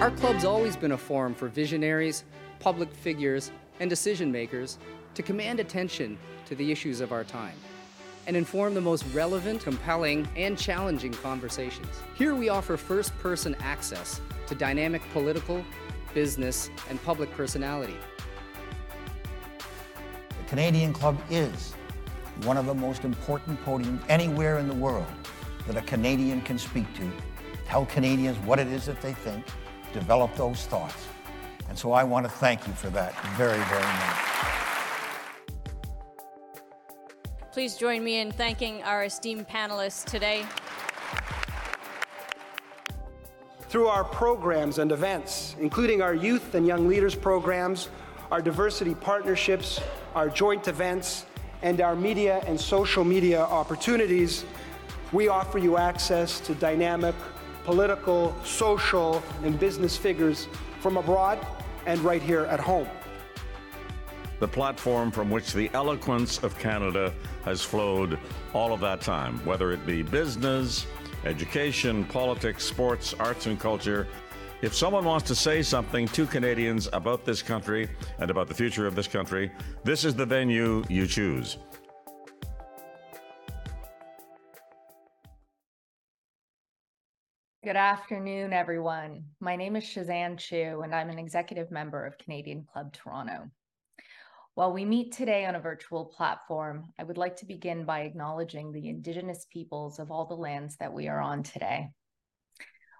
Our club's always been a forum for visionaries, public figures, and decision makers to command attention to the issues of our time and inform the most relevant, compelling, and challenging conversations. Here we offer first person access to dynamic political, business, and public personality. The Canadian Club is one of the most important podiums anywhere in the world that a Canadian can speak to, tell Canadians what it is that they think, develop those thoughts. And so I want to thank you for that very, very much. Please join me in thanking our esteemed panelists today. Through our programs and events, including our youth and young leaders programs, our diversity partnerships, our joint events, and our media and social media opportunities, we offer you access to dynamic political, social, and business figures from abroad and right here at home. The platform from which the eloquence of Canada has flowed all of that time, whether it be business, education, politics, sports, arts, and culture. If someone wants to say something to Canadians about this country and about the future of this country, this is the venue you choose. Good afternoon, everyone. My name is Shazan Chu, and I'm an executive member of Canadian Club Toronto. While we meet today on a virtual platform, I would like to begin by acknowledging the Indigenous peoples of all the lands that we are on today.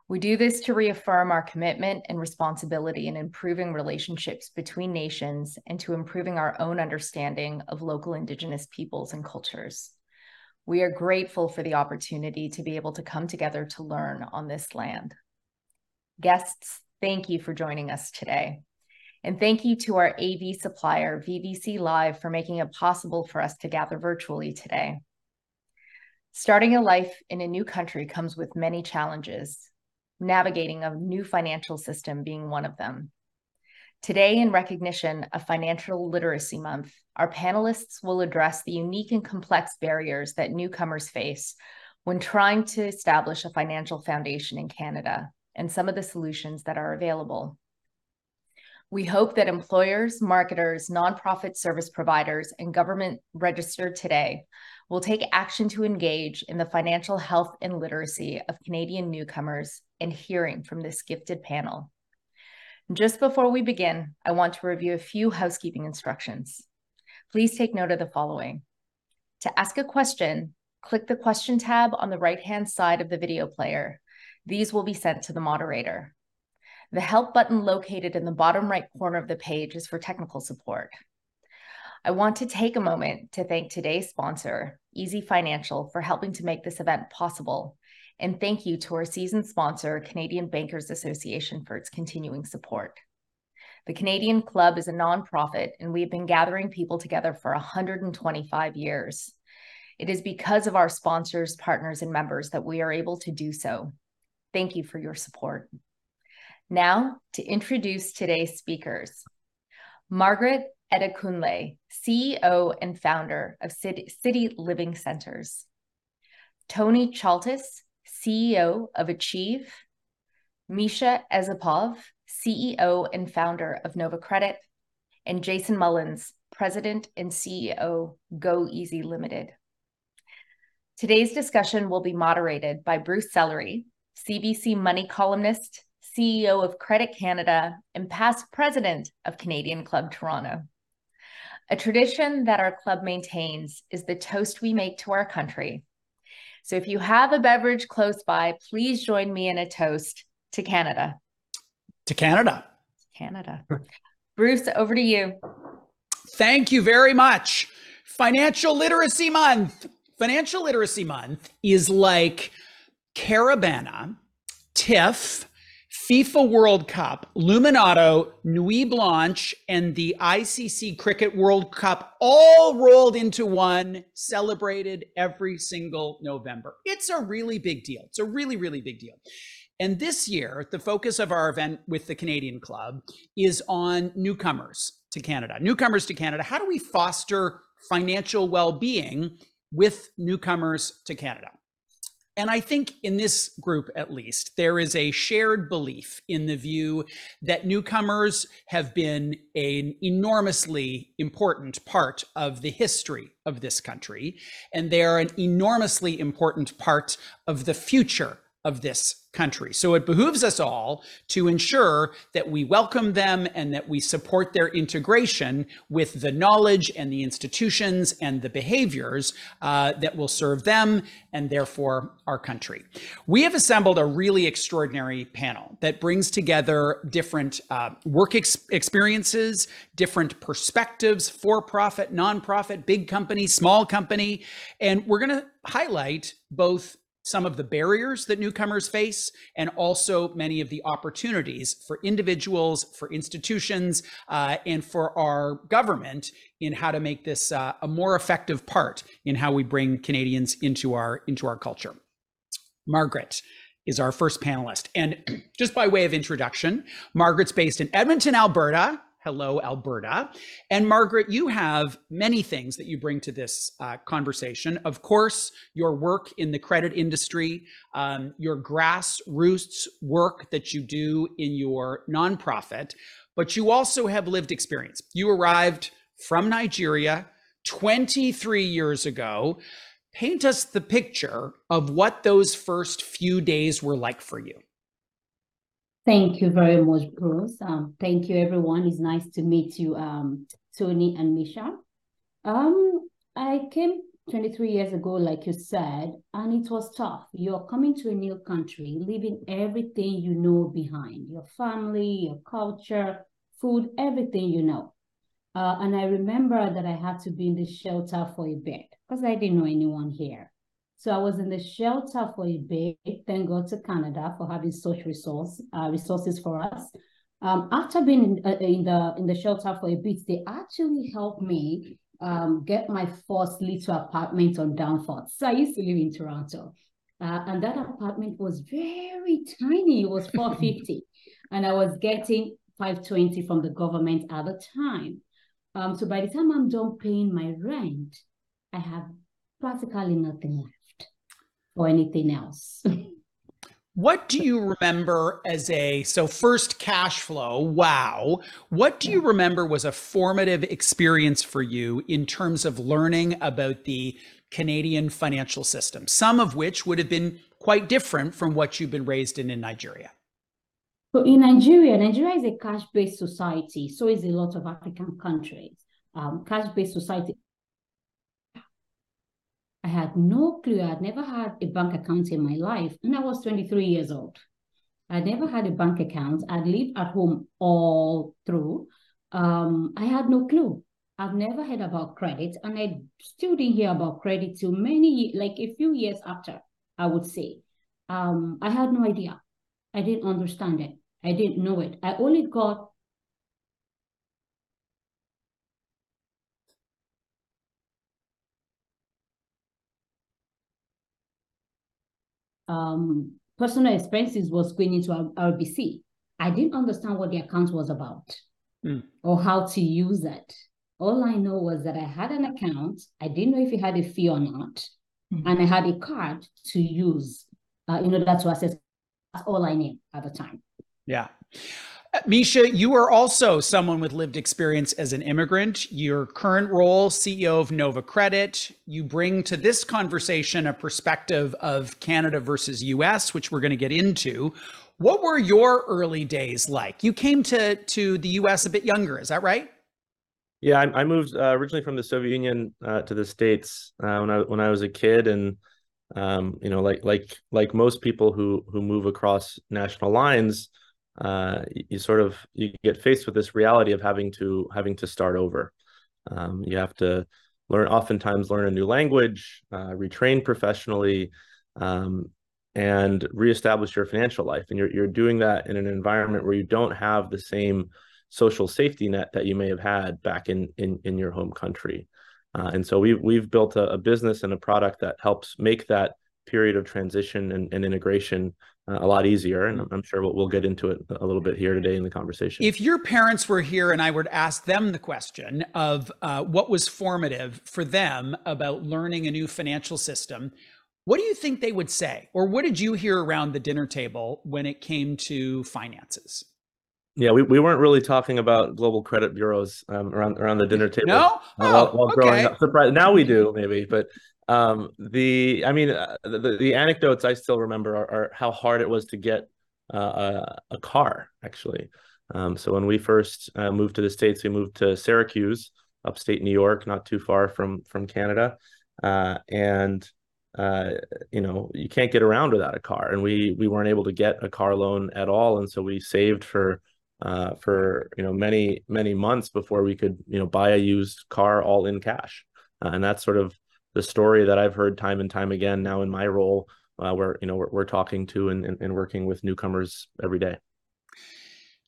We do this to reaffirm our commitment and responsibility in improving relationships between nations and to improving our own understanding of local Indigenous peoples and cultures. We are grateful for the opportunity to be able to come together to learn on this land. Guests, thank you for joining us today. And thank you to our AV supplier, VVC Live, for making it possible for us to gather virtually today. Starting a life in a new country comes with many challenges, navigating a new financial system being one of them. Today, in recognition of Financial Literacy Month, our panelists will address the unique and complex barriers that newcomers face when trying to establish a financial foundation in Canada and some of the solutions that are available. We hope that employers, marketers, nonprofit service providers, and government registered today will take action to engage in the financial health and literacy of Canadian newcomers and hearing from this gifted panel. Just before we begin, I want to review a few housekeeping instructions. Please take note of the following. To ask a question, click the question tab on the right-hand side of the video player. These will be sent to the moderator. The help button located in the bottom right corner of the page is for technical support. I want to take a moment to thank today's sponsor, Easy Financial, for helping to make this event possible and thank you to our season sponsor, Canadian Bankers Association, for its continuing support. The Canadian Club is a nonprofit, and we have been gathering people together for 125 years. It is because of our sponsors, partners, and members that we are able to do so. Thank you for your support. Now, to introduce today's speakers Margaret Adekunle, CEO and founder of City Living Centers, Tony Chaltas, CEO of Achieve, Misha Esipov, CEO and founder of Nova Credit, and Jason Mullins, President and CEO, goeasy Limited. Today's discussion will be moderated by Bruce Sellery, CBC Money columnist, CEO of Credit Canada, and past president of Canadian Club Toronto. A tradition that our club maintains is the toast we make to our country so if you have a beverage close by, please join me in a toast to Canada. To Canada. Canada. Bruce, over to you. Thank you very much. Financial Literacy Month. Financial Literacy Month is like Caribana, TIFF, FIFA World Cup, Luminato, Nuit Blanche, and the ICC Cricket World Cup all rolled into one, celebrated every single November. It's a really big deal. It's a really, really big deal. And this year, the focus of our event with the Canadian Club is on newcomers to Canada. Newcomers to Canada. How do we foster financial well being with newcomers to Canada? And I think in this group, at least, there is a shared belief in the view that newcomers have been an enormously important part of the history of this country, and they are an enormously important part of the future of this country. So it behooves us all to ensure that we welcome them and that we support their integration with the knowledge and the institutions and the behaviors uh, that will serve them and therefore our country. We have assembled a really extraordinary panel that brings together different uh, work ex- experiences, different perspectives, for profit, nonprofit, big company, small company. And we're going to highlight both some of the barriers that newcomers face and also many of the opportunities for individuals, for institutions, uh, and for our government in how to make this uh, a more effective part in how we bring Canadians into our into our culture. Margaret is our first panelist. And just by way of introduction, Margaret's based in Edmonton, Alberta. Hello, Alberta. And Margaret, you have many things that you bring to this uh, conversation. Of course, your work in the credit industry, um, your grassroots work that you do in your nonprofit, but you also have lived experience. You arrived from Nigeria 23 years ago. Paint us the picture of what those first few days were like for you. Thank you very much, Bruce. Um, thank you, everyone. It's nice to meet you, um, Tony and Misha. Um, I came 23 years ago, like you said, and it was tough. You're coming to a new country, leaving everything you know behind your family, your culture, food, everything you know. Uh, and I remember that I had to be in the shelter for a bit because I didn't know anyone here. So I was in the shelter for a bit. Thank God to Canada for having such resource uh, resources for us. Um, after being in, uh, in, the in the shelter for a bit, they actually helped me um, get my first little apartment on Danforth. So I used to live in Toronto, uh, and that apartment was very tiny. It was 450, and I was getting 520 from the government at the time. Um, so by the time I'm done paying my rent, I have practically nothing left or anything else. What do you remember as a so first cash flow? Wow. What do you remember was a formative experience for you in terms of learning about the Canadian financial system, some of which would have been quite different from what you've been raised in in Nigeria? So in Nigeria, Nigeria is a cash-based society. So is a lot of African countries. Um, cash-based society I had no clue. I'd never had a bank account in my life, and I was 23 years old. I never had a bank account. I'd lived at home all through. Um, I had no clue. I've never heard about credit, and I still didn't hear about credit till many, like a few years after, I would say. Um, I had no idea. I didn't understand it. I didn't know it. I only got um, personal expenses was going into RBC. I didn't understand what the account was about mm. or how to use it. All I know was that I had an account. I didn't know if it had a fee or not. Mm-hmm. And I had a card to use uh, in order to access. That's all I knew at the time. Yeah. Misha, you are also someone with lived experience as an immigrant. Your current role, CEO of Nova Credit, you bring to this conversation a perspective of Canada versus US, which we're going to get into. What were your early days like? You came to, to the US a bit younger, is that right? Yeah, I, I moved uh, originally from the Soviet Union uh, to the States uh, when I when I was a kid, and um, you know, like like like most people who who move across national lines, uh, you sort of you get faced with this reality of having to having to start over. Um, you have to learn, oftentimes learn a new language, uh, retrain professionally, um, and reestablish your financial life. And you're you're doing that in an environment where you don't have the same social safety net that you may have had back in in in your home country. Uh, and so we've we've built a, a business and a product that helps make that period of transition and, and integration uh, a lot easier. And I'm sure we'll, we'll get into it a little bit here today in the conversation. If your parents were here and I would ask them the question of uh, what was formative for them about learning a new financial system, what do you think they would say? Or what did you hear around the dinner table when it came to finances? Yeah, we, we weren't really talking about global credit bureaus um, around around the dinner table. No, uh, while, oh, while growing okay. up. Surprised. Now we do maybe, but um, the I mean uh, the, the anecdotes I still remember are, are how hard it was to get uh, a, a car actually. Um, so when we first uh, moved to the states, we moved to Syracuse, upstate New York, not too far from from Canada, uh, and uh, you know you can't get around without a car, and we we weren't able to get a car loan at all, and so we saved for uh, for you know many many months before we could you know buy a used car all in cash, and that's sort of the story that I've heard time and time again now in my role, uh, where you know we're, we're talking to and, and, and working with newcomers every day.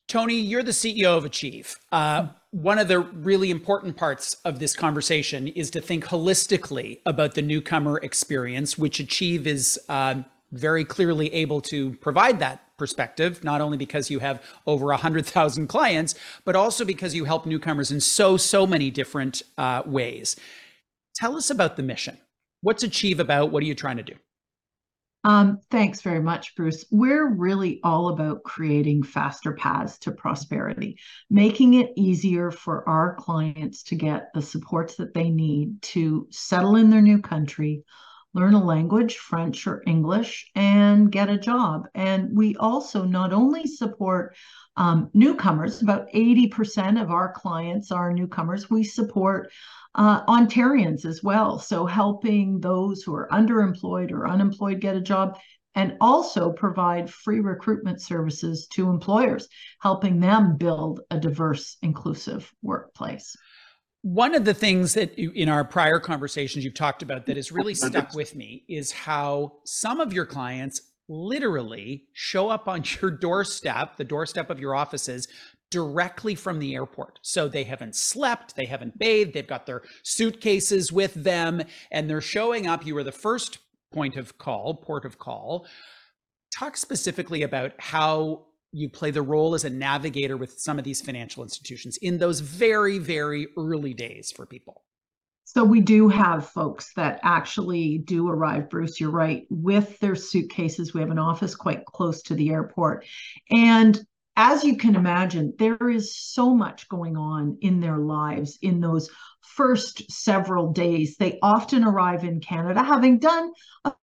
Tony, you're the CEO of Achieve. Uh, one of the really important parts of this conversation is to think holistically about the newcomer experience, which Achieve is uh, very clearly able to provide that perspective, not only because you have over 100,000 clients, but also because you help newcomers in so, so many different uh, ways. Tell us about the mission. What's Achieve about? What are you trying to do? Um, thanks very much, Bruce. We're really all about creating faster paths to prosperity, making it easier for our clients to get the supports that they need to settle in their new country, learn a language, French or English, and get a job. And we also not only support um, newcomers, about 80% of our clients are newcomers, we support uh, Ontarians as well. So helping those who are underemployed or unemployed get a job and also provide free recruitment services to employers, helping them build a diverse, inclusive workplace. One of the things that in our prior conversations you've talked about that has really stuck with me is how some of your clients literally show up on your doorstep, the doorstep of your offices, directly from the airport. So they haven't slept, they haven't bathed, they've got their suitcases with them, and they're showing up. You were the first point of call, port of call. Talk specifically about how you play the role as a navigator with some of these financial institutions in those very, very early days for people. So we do have folks that actually do arrive, Bruce, you're right, with their suitcases. We have an office quite close to the airport. And as you can imagine, there is so much going on in their lives in those first several days. They often arrive in Canada having done a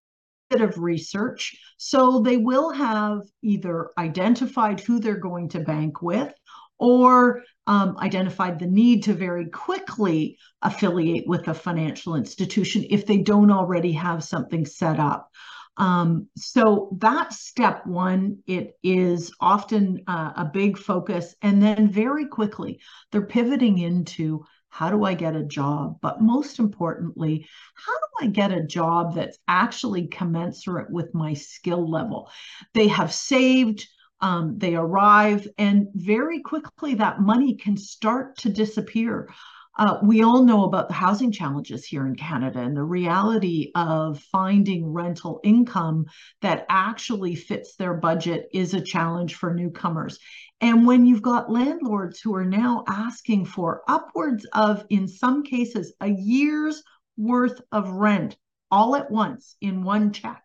bit of research. So they will have either identified who they're going to bank with or um, identified the need to very quickly affiliate with a financial institution if they don't already have something set up. Um, so that's step one. It is often uh, a big focus. And then very quickly, they're pivoting into how do I get a job? But most importantly, how do I get a job that's actually commensurate with my skill level? They have saved, um, they arrive, and very quickly that money can start to disappear. Uh, we all know about the housing challenges here in Canada and the reality of finding rental income that actually fits their budget is a challenge for newcomers. And when you've got landlords who are now asking for upwards of, in some cases, a year's worth of rent all at once in one check,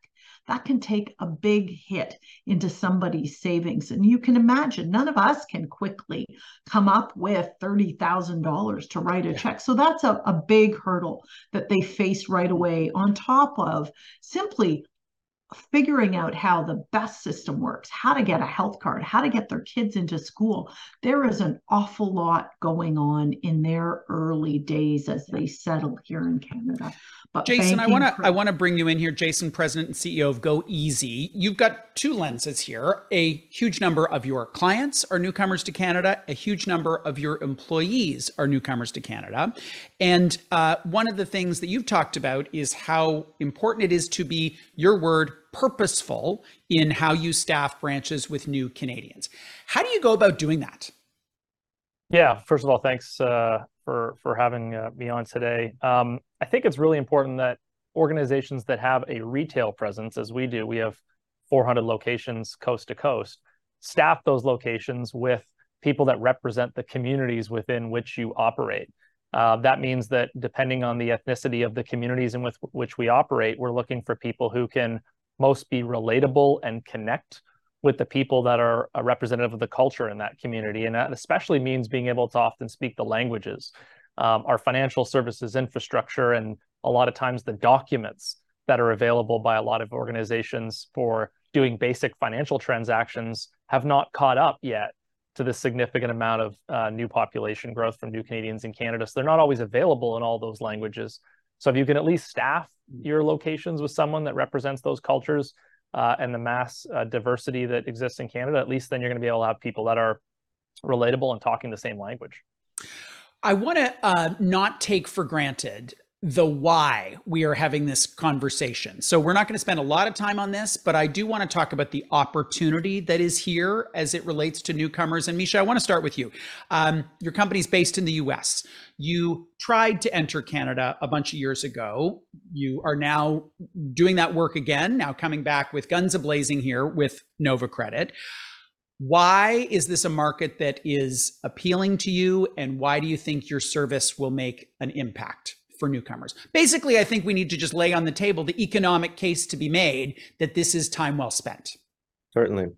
that can take a big hit into somebody's savings. And you can imagine none of us can quickly come up with $30,000 to write a check. So that's a, a big hurdle that they face right away, on top of simply figuring out how the best system works, how to get a health card, how to get their kids into school. There is an awful lot going on in their early days as they settle here in Canada. But Jason, I want to I want to bring you in here, Jason, President and CEO of goeasy. You've got two lenses here. A huge number of your clients are newcomers to Canada. A huge number of your employees are newcomers to Canada. And uh, one of the things that you've talked about is how important it is to be your word purposeful in how you staff branches with new Canadians. How do you go about doing that? Yeah, first of all, thanks uh, for for having uh, me on today. Um, I think it's really important that organizations that have a retail presence, as we do, we have 400 locations coast to coast, staff those locations with people that represent the communities within which you operate. Uh, that means that depending on the ethnicity of the communities in with, which we operate, we're looking for people who can most be relatable and connect with the people that are a representative of the culture in that community. And that especially means being able to often speak the languages. Um, our financial services infrastructure and a lot of times the documents that are available by a lot of organizations for doing basic financial transactions have not caught up yet to the significant amount of uh, new population growth from new Canadians in Canada. So they're not always available in all those languages. So if you can at least staff your locations with someone that represents those cultures uh, and the mass uh, diversity that exists in Canada, at least then you're going to be able to have people that are relatable and talking the same language. I want to uh, not take for granted the why we are having this conversation. So we're not going to spend a lot of time on this, but I do want to talk about the opportunity that is here as it relates to newcomers. And Misha, I want to start with you. Um, your company's based in the US. You tried to enter Canada a bunch of years ago. You are now doing that work again, now coming back with guns ablazing here with Nova Credit. Why is this a market that is appealing to you? And why do you think your service will make an impact? For newcomers. Basically, I think we need to just lay on the table the economic case to be made that this is time well spent. Certainly.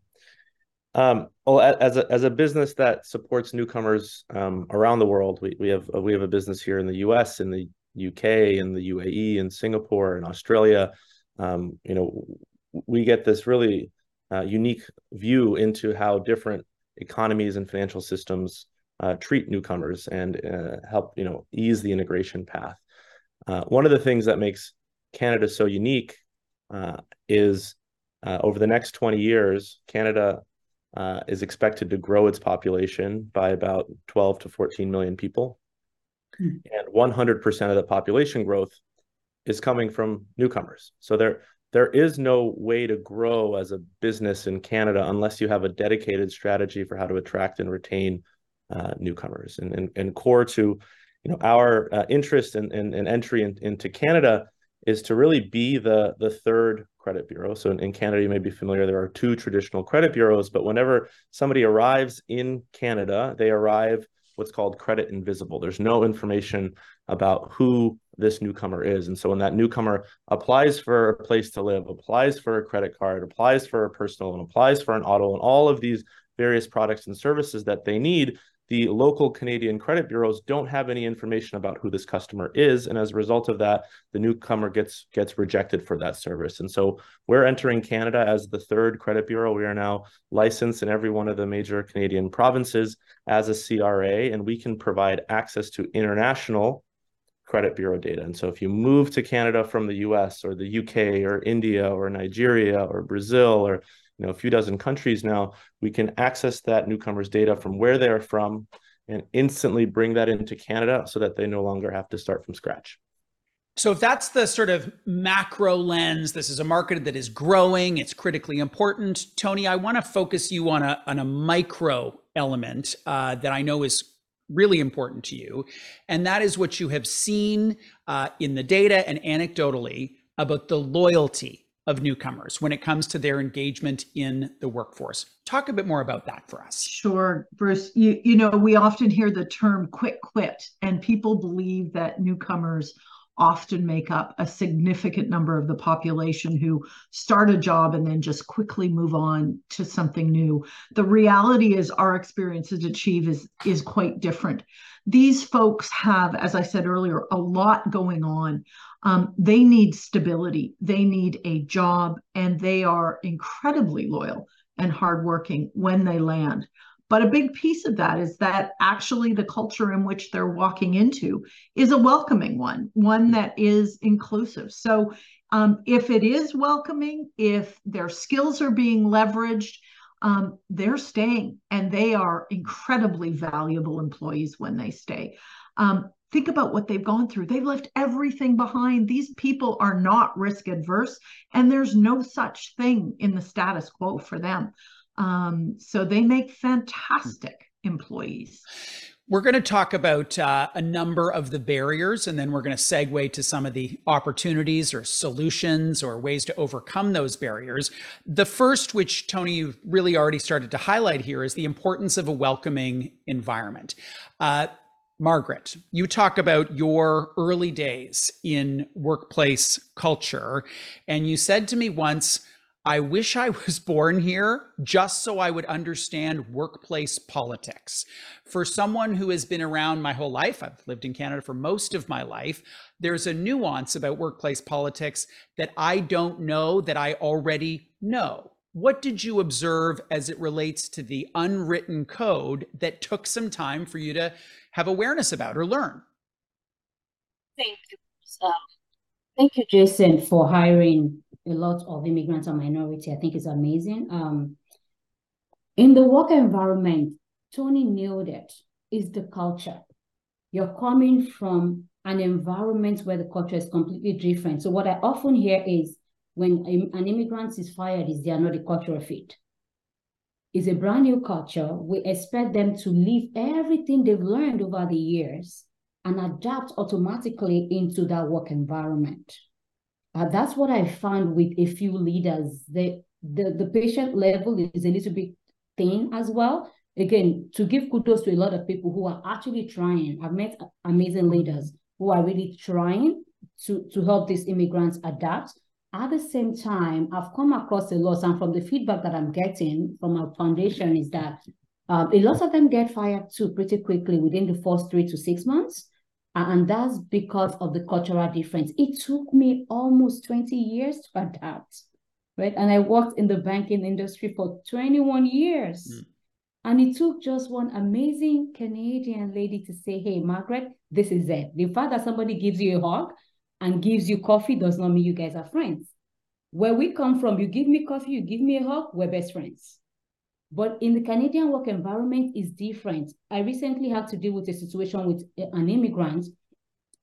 Um, well, as a, as a business that supports newcomers um, around the world, we, we have we have a business here in the U.S., in the U.K., in the UAE, in Singapore, in Australia. Um, you know, we get this really uh, unique view into how different economies and financial systems uh, treat newcomers and uh, help you know ease the integration path. Uh, one of the things that makes Canada so unique uh, is uh, over the next 20 years, Canada uh, is expected to grow its population by about 12 to 14 million people. Mm. And 100% of the population growth is coming from newcomers. So there, there is no way to grow as a business in Canada unless you have a dedicated strategy for how to attract and retain uh, newcomers. And, and, and core to you know our uh, interest and in, in, in, entry in, into Canada is to really be the the third credit bureau. So in, in, Canada, you may be familiar, there are two traditional credit bureaus, but whenever somebody arrives in Canada, they arrive what's called credit invisible. There's no information about who this newcomer is. And so when that newcomer applies for a place to live, applies for a credit card, applies for a personal and applies for an auto, and all of these various products and services that they need, the local Canadian credit bureaus don't have any information about who this customer is, and as a result of that, the newcomer gets gets rejected for that service. And so we're entering Canada as the third credit bureau. We are now licensed in every one of the major Canadian provinces as a CRA, and we can provide access to international credit bureau data. And so if you move to Canada from the US or the UK or India or Nigeria or Brazil or you know a few dozen countries now we can access that newcomers data from where they are from and instantly bring that into canada so that they no longer have to start from scratch. So if that's the sort of macro lens this is a market that is growing it's critically important. Tony i want to focus you on a on a micro element uh, that i know is really important to you and that is what you have seen uh, in the data and anecdotally about the loyalty of newcomers when it comes to their engagement in the workforce. Talk a bit more about that for us. Sure, Bruce. You, you know, we often hear the term quick quit, and people believe that newcomers often make up a significant number of the population who start a job and then just quickly move on to something new. The reality is our experience at Achieve is, is quite different. These folks have, as I said earlier, a lot going on. Um, they need stability, they need a job, and they are incredibly loyal and hardworking when they land. But a big piece of that is that actually the culture in which they're walking into is a welcoming one, one that is inclusive. So um, if it is welcoming, if their skills are being leveraged, um, they're staying and they are incredibly valuable employees when they stay. Um, think about what they've gone through. They've left everything behind. These people are not risk adverse, and there's no such thing in the status quo for them. Um, so they make fantastic employees. We're going to talk about uh, a number of the barriers, and then we're going to segue to some of the opportunities or solutions or ways to overcome those barriers. The first, which Tony, you really already started to highlight here, is the importance of a welcoming environment. Uh, Margaret, you talk about your early days in workplace culture, and you said to me once, I wish I was born here just so I would understand workplace politics. For someone who has been around my whole life, I've lived in Canada for most of my life, there's a nuance about workplace politics that I don't know that I already know. What did you observe as it relates to the unwritten code that took some time for you to have awareness about or learn? Thank you. Thank you, Jason, for hiring a lot of immigrants and minority. I think it's amazing. Um, in the work environment, Tony nailed it, is the culture. You're coming from an environment where the culture is completely different. So what I often hear is when an immigrant is fired is they are not a cultural fit. It's a brand new culture. We expect them to leave everything they've learned over the years and adapt automatically into that work environment. Uh, that's what I found with a few leaders. The, the, the patient level is a little bit thin as well. Again, to give kudos to a lot of people who are actually trying. I've met amazing leaders who are really trying to, to help these immigrants adapt at the same time, I've come across a lot, and from the feedback that I'm getting from our foundation is that um, a lot of them get fired too pretty quickly within the first three to six months. And that's because of the cultural difference. It took me almost 20 years to adapt, right? And I worked in the banking industry for 21 years. Mm. And it took just one amazing Canadian lady to say, hey, Margaret, this is it. The fact that somebody gives you a hug and gives you coffee does not mean you guys are friends. Where we come from, you give me coffee, you give me a hug, we're best friends. But in the Canadian work environment is different. I recently had to deal with a situation with an immigrant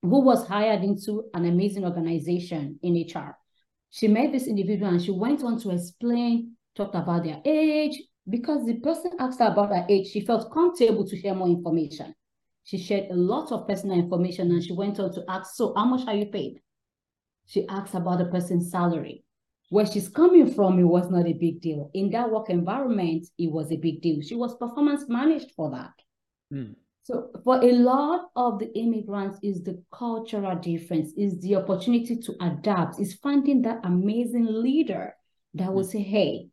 who was hired into an amazing organization in HR. She met this individual and she went on to explain, talked about their age, because the person asked her about her age, she felt comfortable to share more information. She shared a lot of personal information and she went on to ask, so how much are you paid? She asked about the person's salary. Where she's coming from, it was not a big deal. In that work environment, it was a big deal. She was performance managed for that. Mm. So for a lot of the immigrants is the cultural difference, is the opportunity to adapt, is finding that amazing leader that will mm. say, hey,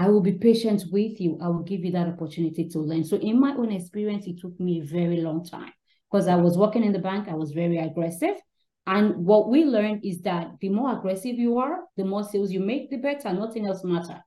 I will be patient with you. I will give you that opportunity to learn. So in my own experience, it took me a very long time because I was working in the bank. I was very aggressive. And what we learned is that the more aggressive you are, the more sales you make, the better. Nothing else matters.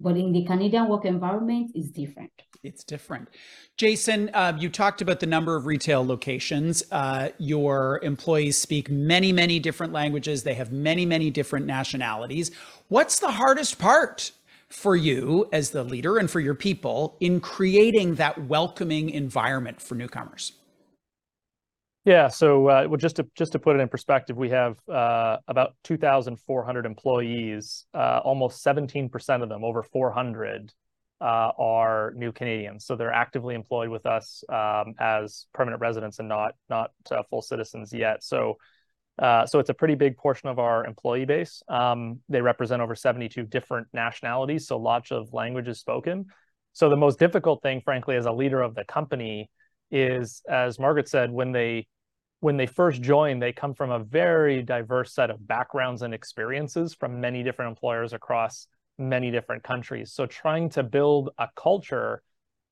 But in the Canadian work environment, it's different. It's different. Jason, uh, you talked about the number of retail locations. Uh, your employees speak many, many different languages. They have many, many different nationalities. What's the hardest part for you as the leader and for your people in creating that welcoming environment for newcomers? Yeah, so uh, well, just to just to put it in perspective, we have uh, about 2,400 employees. Uh, almost 17% of them, over 400, uh, are new Canadians. So they're actively employed with us um, as permanent residents and not not uh, full citizens yet. So so it's a pretty big portion of our employee base. Um, they represent over 72 different nationalities, so lots of languages spoken. So the most difficult thing, frankly, as a leader of the company, is as Margaret said, when they when they first join, they come from a very diverse set of backgrounds and experiences from many different employers across many different countries. So trying to build a culture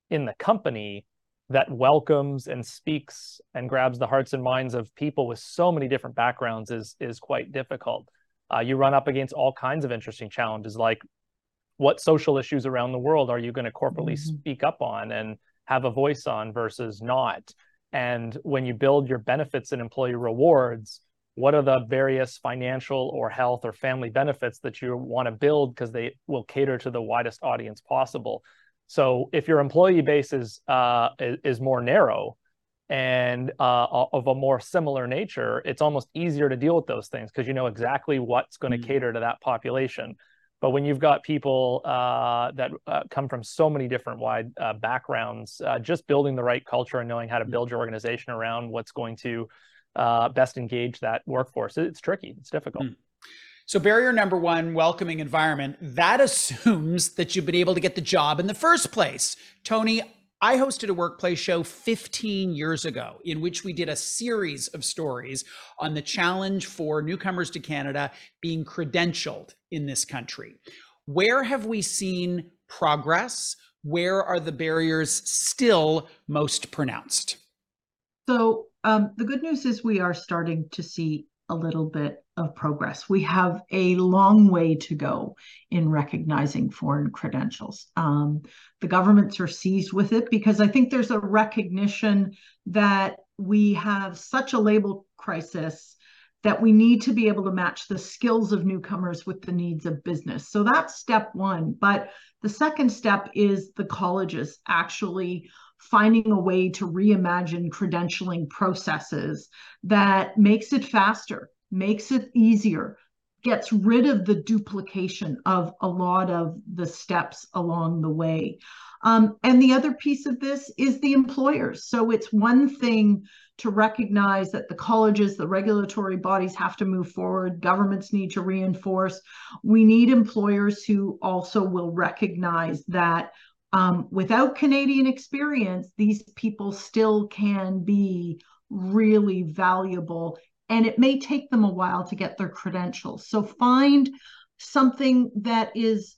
in the company that welcomes and speaks and grabs the hearts and minds of people with so many different backgrounds is is quite difficult. Uh, you run up against all kinds of interesting challenges, like what social issues around the world are you going to corporately mm-hmm. speak up on and have a voice on versus not? And when you build your benefits and employee rewards, what are the various financial or health or family benefits that you want to build because they will cater to the widest audience possible? So if your employee base is uh, is, more narrow and uh, of a more similar nature, it's almost easier to deal with those things because you know exactly what's going to mm-hmm. cater to that population. But when you've got people uh, that uh, come from so many different wide uh, backgrounds, uh, just building the right culture and knowing how to mm. build your organization around what's going to best engage that workforce, it's tricky. It's difficult. Mm. So, barrier number one, welcoming environment, that assumes that you've been able to get the job in the first place. Tony, I hosted a workplace show 15 years ago in which we did a series of stories on the challenge for newcomers to Canada being credentialed in this country. Where have we seen progress? Where are the barriers still most pronounced? So, um, the good news is we are starting to see a little bit of progress. We have a long way to go in recognizing foreign credentials. Um, the governments are seized with it because I think there's a recognition that we have such a label crisis that we need to be able to match the skills of newcomers with the needs of business. So that's step one. But the second step is the colleges actually finding a way to reimagine credentialing processes that makes it faster, makes it easier, gets rid of the duplication of a lot of the steps along the way. Um, and the other piece of this is the employers. So it's one thing to recognize that the colleges, the regulatory bodies have to move forward, governments need to reinforce. We need employers who also will recognize that um, without Canadian experience, these people still can be really valuable, and it may take them a while to get their credentials. So find something that is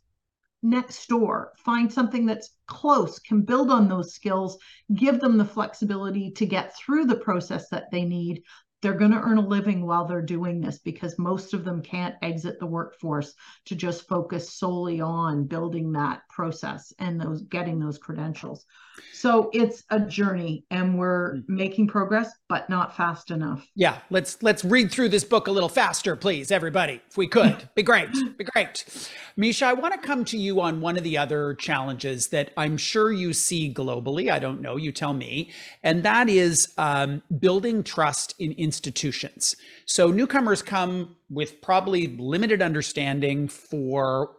next door, find something that's close, can build on those skills, give them the flexibility to get through the process that they need they're going to earn a living while they're doing this because most of them can't exit the workforce to just focus solely on building that process and those getting those credentials. So it's a journey and we're hmm. making progress but not fast enough. Yeah let's let's read through this book a little faster please everybody if we could. Be great be great. Misha i want to come to you on one of the other challenges that i'm sure you see globally. I don't know you tell me. And that is um, building trust in institutions so newcomers come with probably limited understanding for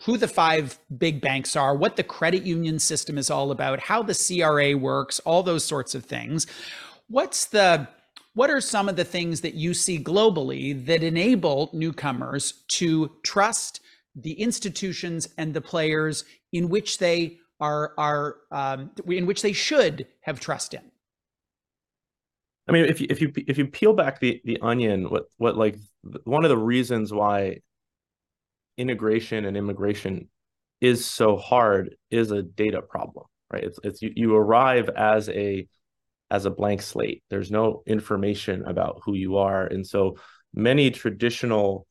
who the five big banks are, what the credit union system is all about, how the CRA works, all those sorts of things. What's the what are some of the things that you see globally that enable newcomers to trust the institutions and the players in which they are are um, in which they should have trust in? I mean, if you if you if you peel back the the onion, what what like one of the reasons why integration and immigration is so hard is a data problem, right? It's it's you, you arrive as a as a blank slate. There's no information about who you are, and so many traditional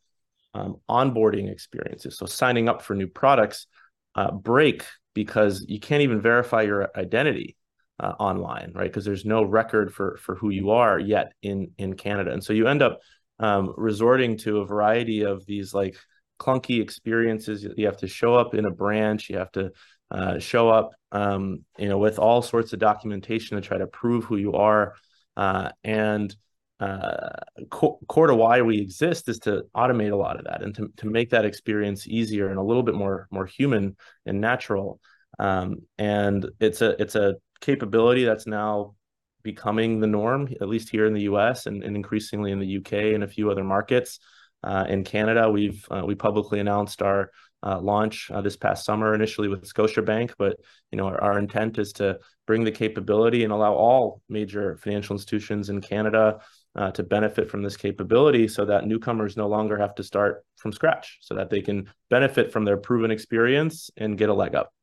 um, onboarding experiences, so signing up for new products, uh, break because you can't even verify your identity uh, online, right? Because there's no record for for who you are yet in in Canada, and so you end up um, resorting to a variety of these like clunky experiences. You have to show up in a branch. You have to uh, show up, um, you know, with all sorts of documentation to try to prove who you are. Uh, and uh, core, core to why we exist is to automate a lot of that and to, to make that experience easier and a little bit more more human and natural. Um, and it's a it's a capability that's now becoming the norm, at least here in the U.S. and, and increasingly in the UK and a few other markets. Uh, in Canada, we've uh, we publicly announced our uh, launch this past summer, initially with Scotiabank, but you know our, our, intent is to bring the capability and allow all major financial institutions in Canada uh, to benefit from this capability, so that newcomers no longer have to start from scratch, so that they can benefit from their proven experience and get a leg up.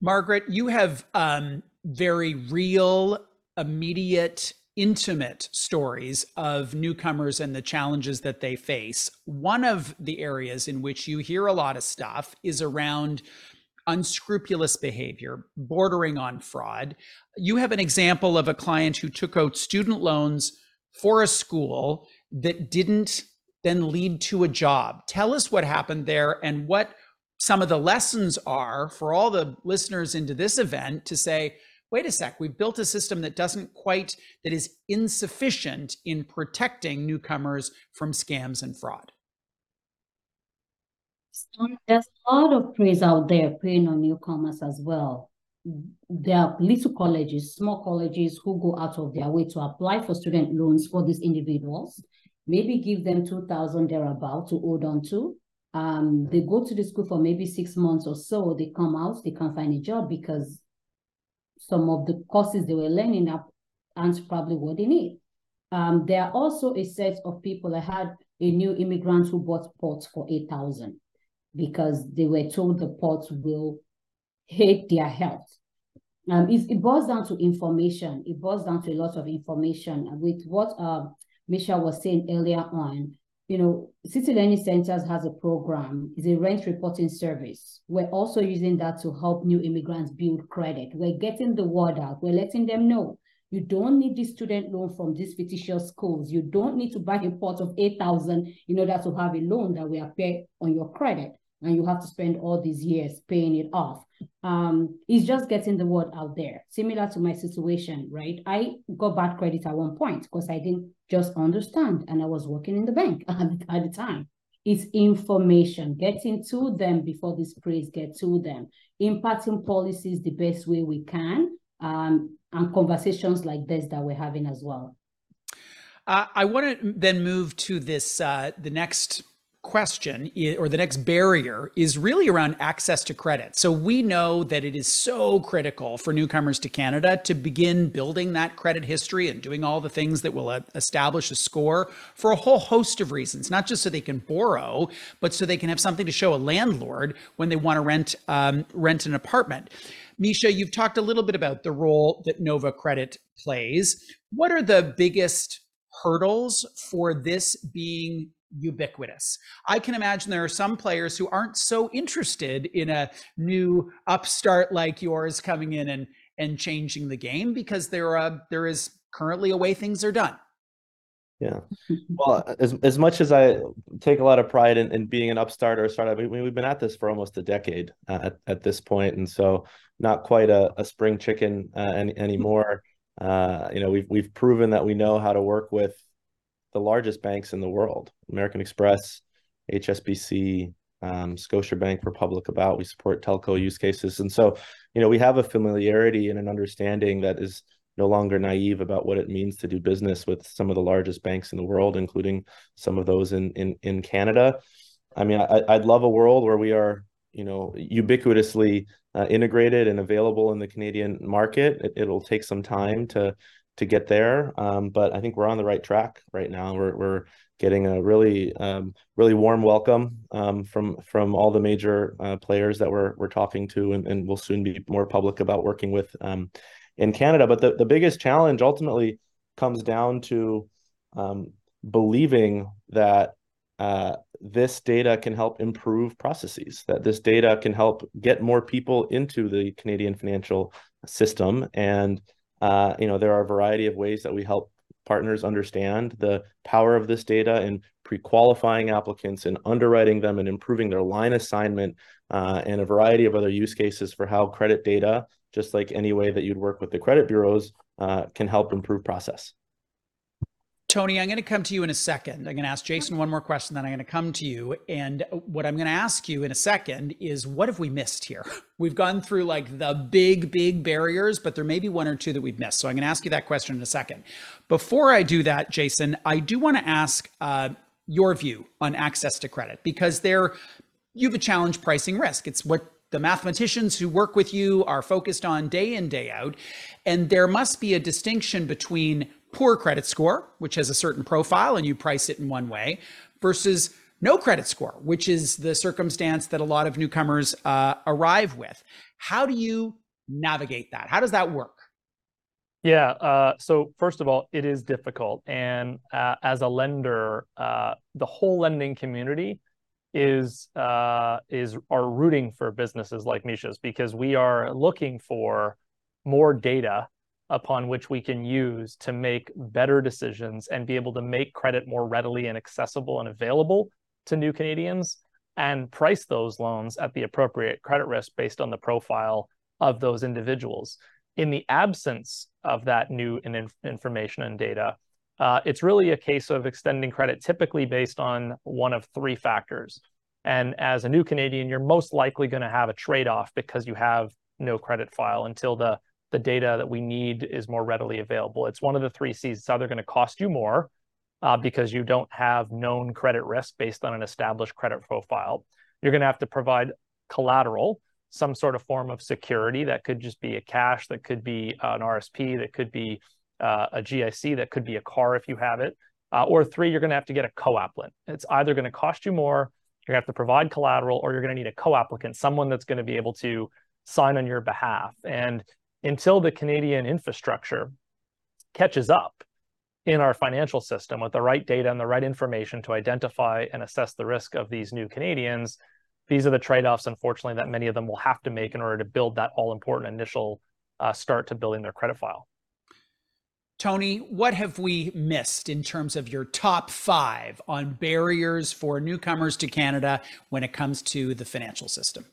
Margaret, you have um, very real, immediate intimate stories of newcomers and the challenges that they face. One of the areas in which you hear a lot of stuff is around unscrupulous behavior, bordering on fraud. You have an example of a client who took out student loans for a school that didn't then lead to a job. Tell us what happened there and what some of the lessons are for all the listeners into this event to say, wait a sec, we've built a system that doesn't quite, that is insufficient in protecting newcomers from scams and fraud. There's a lot of praise out there paying on newcomers as well. There are little colleges, small colleges who go out of their way to apply for student loans for these individuals, maybe give them 2,000 thereabout to hold on to. Um, they go to the school for maybe six months or so, they come out, they can't find a job because some of the courses they were learning up aren't probably what they need. Um, there are also a set of people. I had a new immigrant who bought pots for 8,000 because they were told the pots will hate their health. Um, it, it boils down to information. It boils down to a lot of information. With what uh, Misha was saying earlier on, you know, City Lending Centers has a program, it's a rent reporting service. We're also using that to help new immigrants build credit. We're getting the word out. We're letting them know you don't need this student loan from these fictitious schools. You don't need to buy a pot of 8,000 in order to have a loan that will appear on your credit. And you have to spend all these years paying it off. Um, it's just getting the word out there. Similar to my situation, right? I got bad credit at one point because I didn't just understand and I was working in the bank at the, time. It's information, getting to them before this praise get to them, impacting policies the best way we can, um, and conversations like this that we're having as well. Uh, I want to then move to this uh, the next question or the next barrier is really around access to credit. So we know that it is so critical for newcomers to Canada to begin building that credit history and doing all the things that will uh, establish a score for a whole host of reasons, not just so they can borrow, but so they can have something to show a landlord when they want to rent um, rent an apartment. Misha, you've talked a little bit about the role that Nova Credit plays. What are the biggest hurdles for this being ubiquitous. I can imagine there are some players who aren't so interested in a new upstart like yours coming in and and changing the game because there are there is currently a way things are done. Yeah. Well, as as much as I take a lot of pride in, in being an upstart or a startup, we, we've been at this for almost a decade uh, at, at this point, and so not quite a, a spring chicken uh, any, anymore. Uh, you know, we've we've proven that we know how to work with the largest banks in the world: American Express, HSBC, um, Scotiabank, Republic About. We support telco use cases, and so you know we have a familiarity and an understanding that is no longer naive about what it means to do business with some of the largest banks in the world, including some of those in in in Canada. I mean, I, I'd love a world where we are, you know, ubiquitously uh, integrated and available in the Canadian market. It, will take some time to to get there, um, but I think we're on the right track right now. We're we're getting a really um, really warm welcome um, from from all the major uh, players that we're we're talking to, and, and we'll soon be more public about working with um, in Canada. But the, the biggest challenge ultimately comes down to um, believing that uh, this data can help improve processes, that this data can help get more people into the Canadian financial system. And, uh, you know, there are a variety of ways that we help partners understand the power of this data in pre-qualifying applicants and underwriting them and improving their line assignment uh, and a variety of other use cases for how credit data just like any way that you'd work with the credit bureaus, uh, can help improve process. Tony, I'm going to come to you in a second. I'm going to ask Jason one more question, then I'm going to come to you. And what I'm going to ask you in a second is what have we missed here? We've gone through like the big, big barriers, but there may be one or two that we've missed. So I'm going to ask you that question in a second. Before I do that, Jason, I do want to ask uh, your view on access to credit because there you have a challenge pricing risk. It's what the mathematicians who work with you are focused on day in, day out. And there must be a distinction between poor credit score, which has a certain profile and you price it in one way, versus no credit score, which is the circumstance that a lot of newcomers uh, arrive with. How do you navigate that? How does that work? Yeah. Uh, so first of all, it is difficult, and uh, as a lender, uh, the whole lending community is uh, is are rooting for businesses like Misha's because we are looking for more data upon which we can use to make better decisions and be able to make credit more readily and accessible and available to new Canadians and price those loans at the appropriate credit risk based on the profile of those individuals. In the absence of that new in- information and data, uh, it's really a case of extending credit typically based on one of three factors. And as a new Canadian, you're most likely going to have a trade off because you have no credit file until the, the data that we need is more readily available. It's one of the three C's. It's either going to cost you more uh, because you don't have known credit risk based on an established credit profile. You're going to have to provide collateral some sort of form of security. That could just be a cash, that could be an RSP, that could be uh, a GIC, that could be a car if you have it. Uh, or three, you're going to have to get a co-applicant. It's either going to cost you more, you're going to have to provide collateral, or you're going to need a co-applicant, someone that's going to be able to sign on your behalf. And until the Canadian infrastructure catches up in our financial system with the right data and the right information to identify and assess the risk of these new Canadians, these are the trade-offs, unfortunately, that many of them will have to make in order to build that all-important initial uh, start to building their credit file. Tony, what have we missed in terms of your top five on barriers for newcomers to Canada when it comes to the financial system?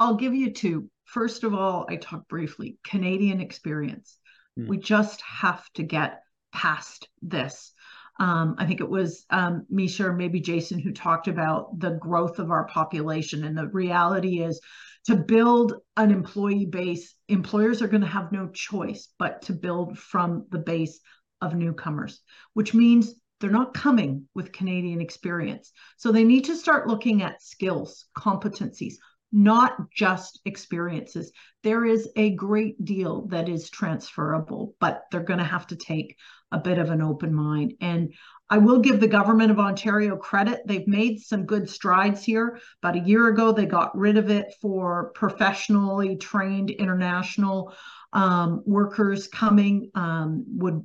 I'll give you two. First of all, I talked briefly Canadian experience. Mm. We just have to get past this. Um, I think it was um, Misha or maybe Jason who talked about the growth of our population. And the reality is to build an employee base, employers are going to have no choice but to build from the base of newcomers, which means they're not coming with Canadian experience. So they need to start looking at skills, competencies, not just experiences. There is a great deal that is transferable, but they're going to have to take a bit of an open mind. And I will give the government of Ontario credit. They've made some good strides here. About a year ago, they got rid of it for professionally trained international um, workers coming. Um, would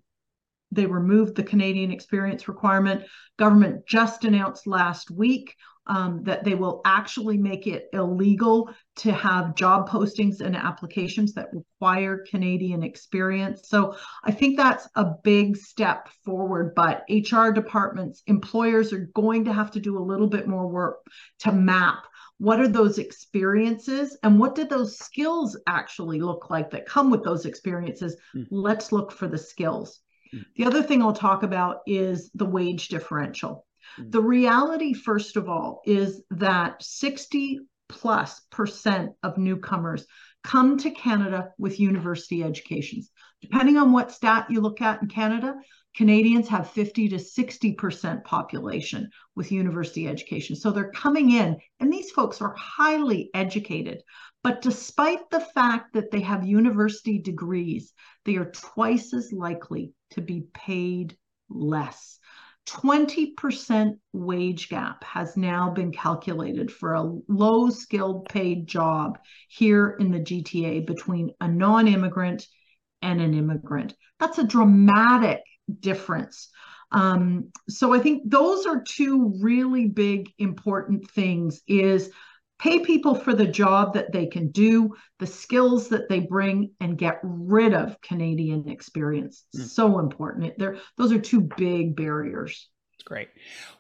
they removed the Canadian experience requirement? Government just announced last week um, that they will actually make it illegal to have job postings and applications that require Canadian experience. So I think that's a big step forward. But HR departments, employers are going to have to do a little bit more work to map what are those experiences and what did those skills actually look like that come with those experiences mm. let's look for the skills mm. the other thing i'll talk about is the wage differential. The reality, first of all, is that 60 plus percent of newcomers come to Canada with university educations. Depending on what stat you look at in Canada, Canadians have 50 to 60% population with university education. So they're coming in, and these folks are highly educated. But despite the fact that they have university degrees, they are twice as likely to be paid less. 20% wage gap has now been calculated for a low skilled paid job here in the GTA between a non immigrant and an immigrant. That's a dramatic difference. Um, so I think those are two really big important things is pay people for the job that they can do, the skills that they bring, and get rid of Canadian experience. Mm. So important. There, those are two big barriers. Great.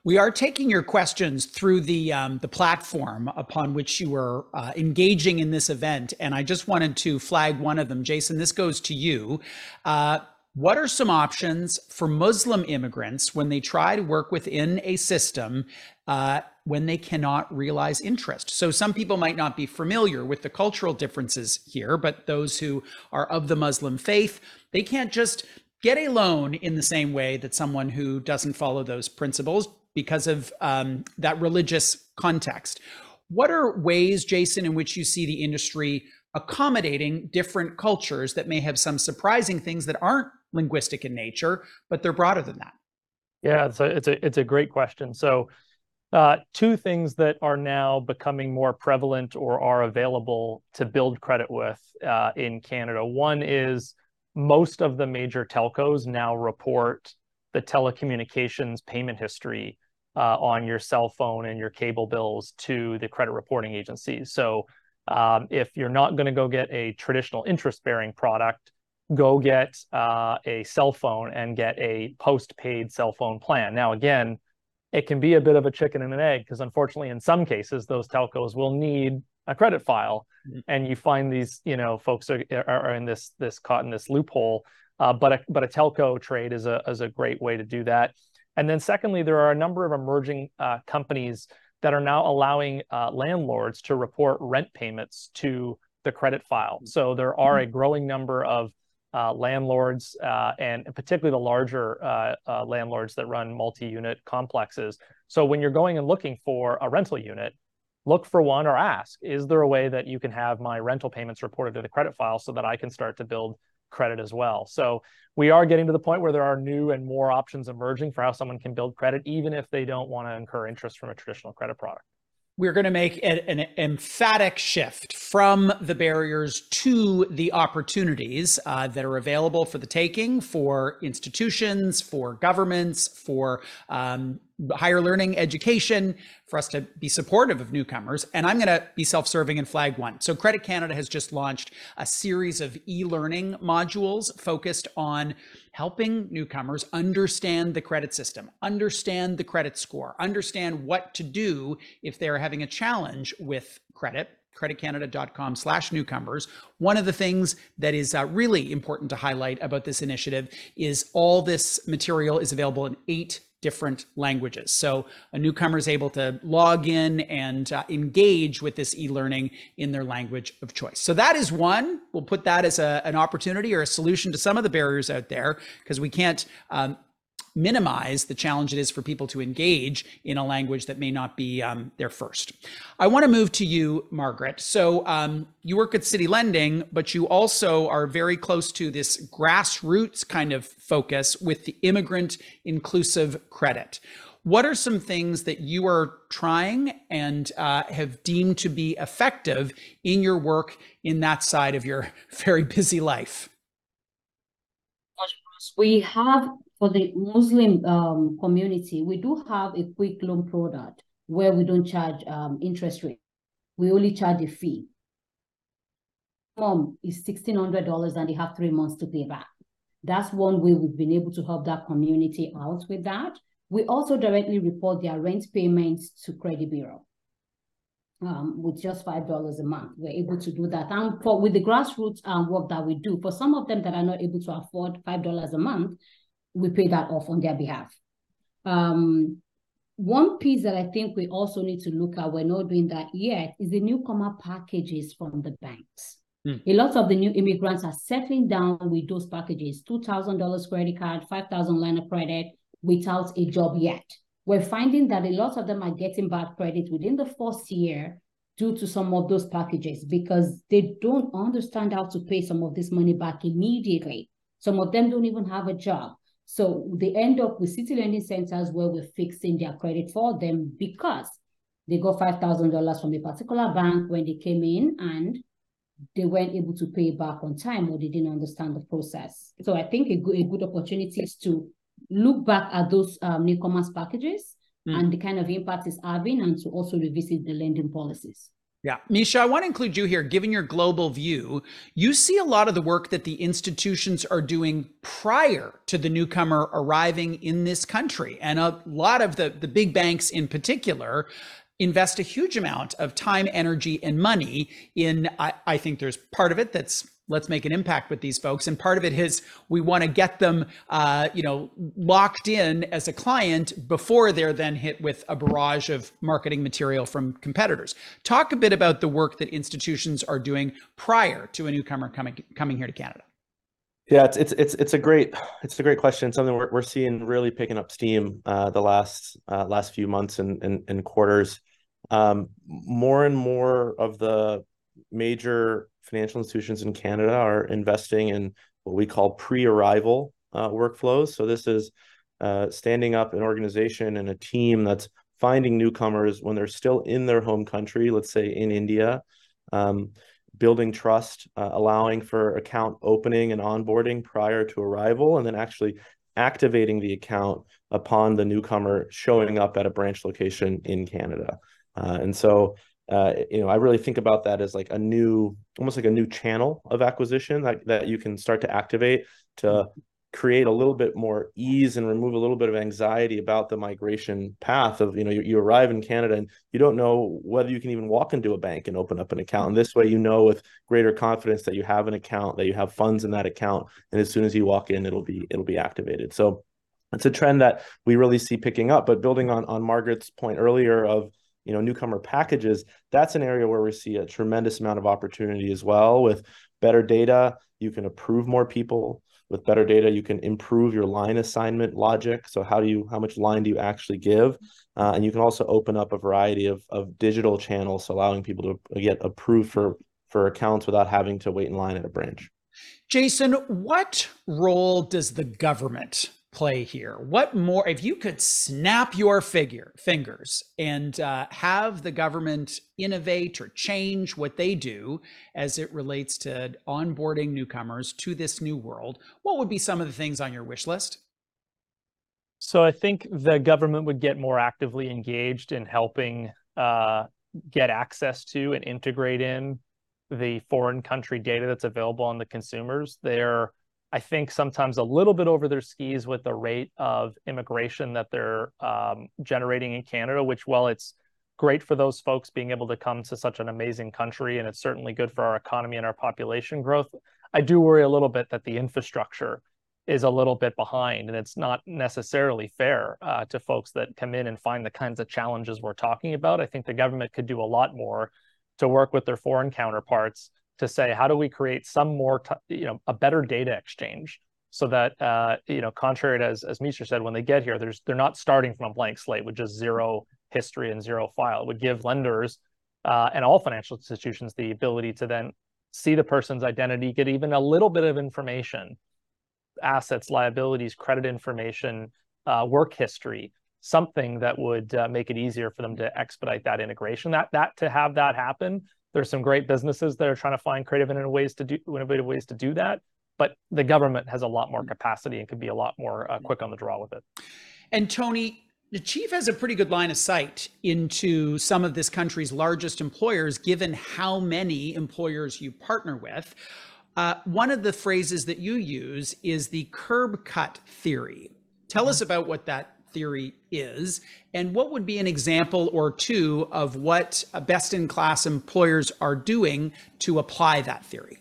We are taking your questions through the um, the platform upon which you were uh, engaging in this event, and I just wanted to flag one of them. Jason, this goes to you. Uh, what are some options for Muslim immigrants when they try to work within a system uh, when they cannot realize interest? So, some people might not be familiar with the cultural differences here, but those who are of the Muslim faith, they can't just get a loan in the same way that someone who doesn't follow those principles because of um, that religious context. What are ways, Jason, in which you see the industry accommodating different cultures that may have some surprising things that aren't linguistic in nature, but they're broader than that? Yeah, it's a it's a it's a great question. So, uh, two things that are now becoming more prevalent or are available to build credit with uh, in Canada. One is most of the major telcos now report the telecommunications payment history uh, on your cell phone and your cable bills to the credit reporting agencies. So um, if you're not going to go get a traditional interest bearing product, go get uh, a cell phone and get a post-paid cell phone plan. Now, again, it can be a bit of a chicken and an egg because unfortunately, in some cases, those telcos will need a credit file, mm-hmm. and you find these, you know, folks are, are in this this caught in this loophole. Uh, but a, but a telco trade is a is a great way to do that. And then secondly, there are a number of emerging uh, companies that are now allowing uh, landlords to report rent payments to the credit file. So there are a growing number of uh, landlords uh, and particularly the larger uh, uh, landlords that run multi-unit complexes. So when you're going and looking for a rental unit, look for one or ask, is there a way that you can have my rental payments reported to the credit file so that I can start to build credit as well? So we are getting to the point where there are new and more options emerging for how someone can build credit, even if they don't want to incur interest from a traditional credit product we're going to make an emphatic shift from the barriers to the opportunities uh, that are available for the taking for institutions, for governments, for um, higher learning education, for us to be supportive of newcomers. And I'm going to be self serving and flag one. So, Credit Canada has just launched a series of e learning modules focused on helping newcomers understand the credit system, understand the credit score, understand what to do if they're having a challenge with credit creditcanada.com slash newcomers one of the things that is uh, really important to highlight about this initiative is all this material is available in eight different languages. So a newcomer is able to log in and uh, engage with this e-learning in their language of choice. So that is one. We'll put that as a, an opportunity or a solution to some of the barriers out there because we can't um, minimize the challenge it is for people to engage in a language that may not be um, their first. I want to move to you, Margaret. So um, you work at City Lending, but you also are very close to this grassroots kind of focus with the immigrant inclusive credit. What are some things that you are trying and uh, have deemed to be effective in your work in that side of your very busy life? We have for the Muslim um, community, we do have a quick loan product where we don't charge um, interest rate. We only charge a fee. Mom is $1,600 and they have three months to pay back. That's one way we've been able to help that community out with that. We also directly report their rent payments to Credit Bureau. Um, with just five dollars a month, we're able to do that. And for with the grassroots um, work that we do, for some of them that are not able to afford five dollars a month, we pay that off on their behalf. Um, one piece that I think we also need to look at, we're not doing that yet, is the newcomer packages from the banks. Mm. A lot of the new immigrants are settling down with those packages, $2,000 credit card, 5,000 line of credit without a job yet. We're finding that a lot of them are getting bad credit within the first year due to some of those packages because they don't understand how to pay some of this money back immediately. Some of them don't even have a job. So they end up with city lending centers where we're fixing their credit for them because they got $5,000 from a particular bank when they came in and they weren't able to pay back on time or they didn't understand the process. So I think a good, a good opportunity is to look back at those um, newcomers packages mm. and the kind of impact it's having and to also revisit the lending policies. Yeah. Misha, I want to include you here. Given your global view, you see a lot of the work that the institutions are doing prior to the newcomer arriving in this country. And a lot of the, the big banks in particular invest a huge amount of time, energy, and money in, I, I think there's part of it that's let's make an impact with these folks and part of it is we want to get them uh, you know locked in as a client before they're then hit with a barrage of marketing material from competitors. Talk a bit about the work that institutions are doing prior to a newcomer coming coming here to canada. Yeah it's it's it's, it's a great it's a great question something we're, we're seeing really picking up steam uh, the last uh, last few months and, and, and quarters um, more and more of the major financial institutions in Canada are investing in what we call pre-arrival uh, workflows. So this is uh, standing up an organization and a team that's finding newcomers when they're still in their home country, let's say in India, um, building trust, uh, allowing for account opening and onboarding prior to arrival, and then actually activating the account upon the newcomer showing up at a branch location in Canada. Uh, and so uh, you know, I really think about that as like a new, almost like a new channel of acquisition that, that you can start to activate to create a little bit more ease and remove a little bit of anxiety about the migration path of, you know, you, you arrive in Canada and you don't know whether you can even walk into a bank and open up an account. And this way, you know, with greater confidence that you have an account, that you have funds in that account. And as soon as you walk in, it'll be, it'll be activated. So it's a trend that we really see picking up, but building on, on Margaret's point earlier of, you know newcomer packages that's an area where we see a tremendous amount of opportunity as well with better data you can approve more people with better data, you can improve your line assignment logic. So how do you how much line do you actually give? Uh, and you can also open up a variety of of digital channels, allowing people to get approved for for accounts without having to wait in line at a branch. Jason, what role does the government play here? What more, if you could snap your figure fingers and uh, have the government innovate or change what they do as it relates to onboarding newcomers to this new world, what would be some of the things on your wish list? So I think the government would get more actively engaged in helping uh, get access to and integrate in the foreign country data that's available on the consumers. They're I think sometimes a little bit over their skis with the rate of immigration that they're um, generating in Canada, which, while it's great for those folks being able to come to such an amazing country, and it's certainly good for our economy and our population growth, I do worry a little bit that the infrastructure is a little bit behind, and it's not necessarily fair uh, to folks that come in and find the kinds of challenges we're talking about. I think the government could do a lot more to work with their foreign counterparts to say how do we create some more t- you know a better data exchange so that uh, you know contrary to as, as Misha said when they get here there's they're not starting from a blank slate with just zero history and zero file. It would give lenders uh, and all financial institutions the ability to then see the person's identity get even a little bit of information assets liabilities credit information uh, work history something that would uh, make it easier for them to expedite that integration. That that to have that happen there's some great businesses that are trying to find creative and innovative ways to do innovative ways to do that. But the government has a lot more capacity and could be a lot more uh, quick on the draw with it. And Tony, Achieve has a pretty good line of sight into some of this country's largest employers, given how many employers you partner with. Uh, one of the phrases that you use is the curb cut theory. Tell us about what that theory is, and what would be an example or two of what best in class employers are doing to apply that theory?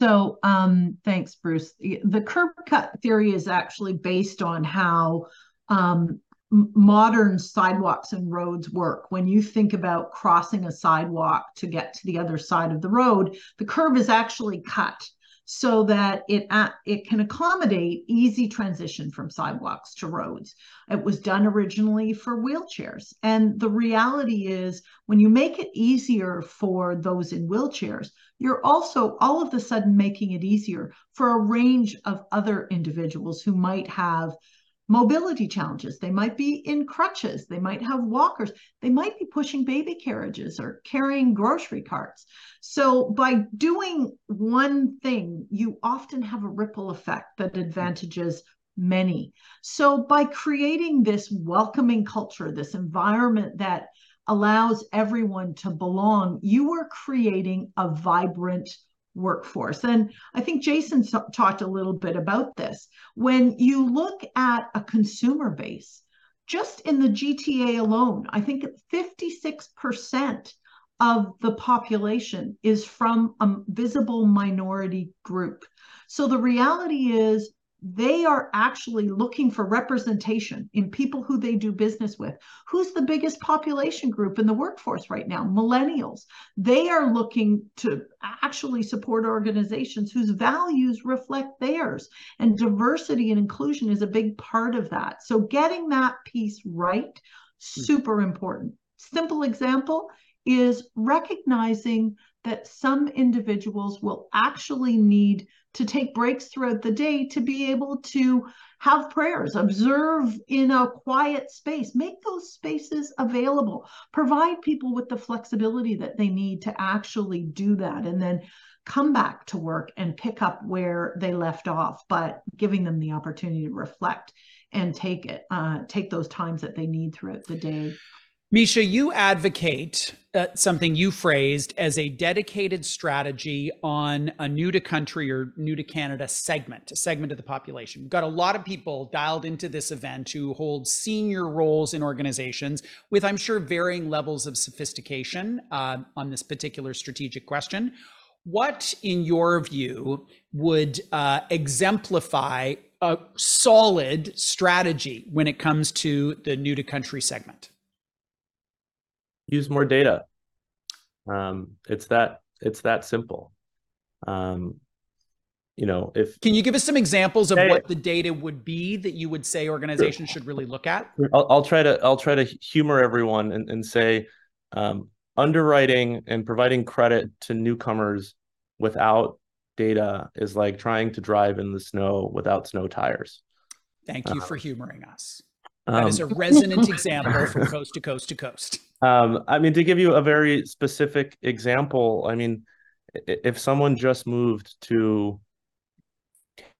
So, um, thanks, Bruce. The curb cut theory is actually based on how um, modern sidewalks and roads work. When you think about crossing a sidewalk to get to the other side of the road, the curb is actually cut so that it uh, it can accommodate easy transition from sidewalks to roads. It was done originally for wheelchairs. And the reality is when you make it easier for those in wheelchairs, you're also all of a sudden making it easier for a range of other individuals who might have mobility challenges. They might be in crutches. They might have walkers. They might be pushing baby carriages or carrying grocery carts. So, by doing one thing, you often have a ripple effect that advantages many. So, by creating this welcoming culture, this environment that allows everyone to belong, you are creating a vibrant workforce. And I think Jason talked a little bit about this. When you look at a consumer base, just in the GTA alone, I think 56% of the population is from a visible minority group. So the reality is they are actually looking for representation in people who they do business with. Who's the biggest population group in the workforce right now? Millennials. They are looking to actually support organizations whose values reflect theirs. And diversity and inclusion is a big part of that. So getting that piece right, hmm. super important. Simple example is recognizing that some individuals will actually need to take breaks throughout the day to be able to have prayers, observe in a quiet space, make those spaces available, provide people with the flexibility that they need to actually do that, and then come back to work and pick up where they left off, but giving them the opportunity to reflect and take it, uh, take those times that they need throughout the day. Misha, you advocate uh, something you phrased as a dedicated strategy on a new to country or new to Canada segment, a segment of the population. We've got a lot of people dialed into this event who hold senior roles in organizations with, I'm sure, varying levels of sophistication uh, on this particular strategic question. What, in your view, would uh, exemplify a solid strategy when it comes to the new to country segment? Use more data. Um, it's that it's that simple. Um, you know, if can you give us some examples of what the data would be that you would say organizations should really look at? I'll, I'll, try to I'll try to humor everyone and, and say um, underwriting and providing credit to newcomers without data is like trying to drive in the snow without snow tires. Thank you for humoring us. That um, is a resonant example from coast to coast to coast. Um, I mean, to give you a very specific example, I mean, if someone just moved to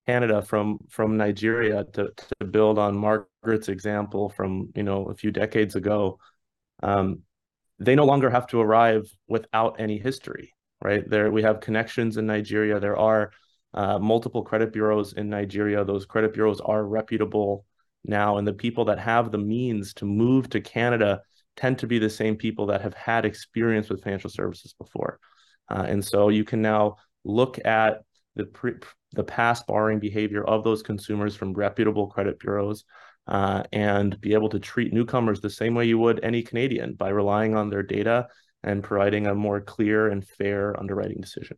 Canada from from Nigeria to, to build on Margaret's example from you know a few decades ago, um, they no longer have to arrive without any history, right? There we have connections in Nigeria. There are uh, multiple credit bureaus in Nigeria. Those credit bureaus are reputable now, and the people that have the means to move to Canada tend to be the same people that have had experience with financial services before. Uh, and so you can now look at the pre, the past borrowing behavior of those consumers from reputable credit bureaus uh, and be able to treat newcomers the same way you would any Canadian by relying on their data and providing a more clear and fair underwriting decision.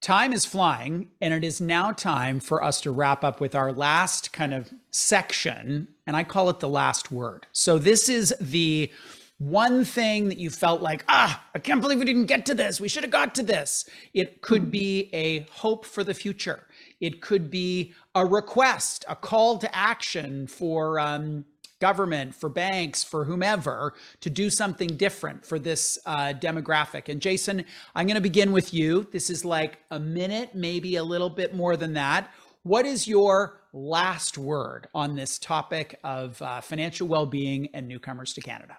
Time is flying, and it is now time for us to wrap up with our last kind of section, and I call it the last word. So, this is the one thing that you felt like, ah, I can't believe we didn't get to this. We should have got to this. It could be a hope for the future. It could be a request, a call to action for um, government, for banks, for whomever to do something different for this uh, demographic. And Jason, I'm going to begin with you. This is like a minute, maybe a little bit more than that. What is your last word on this topic of uh, financial well being and newcomers to Canada?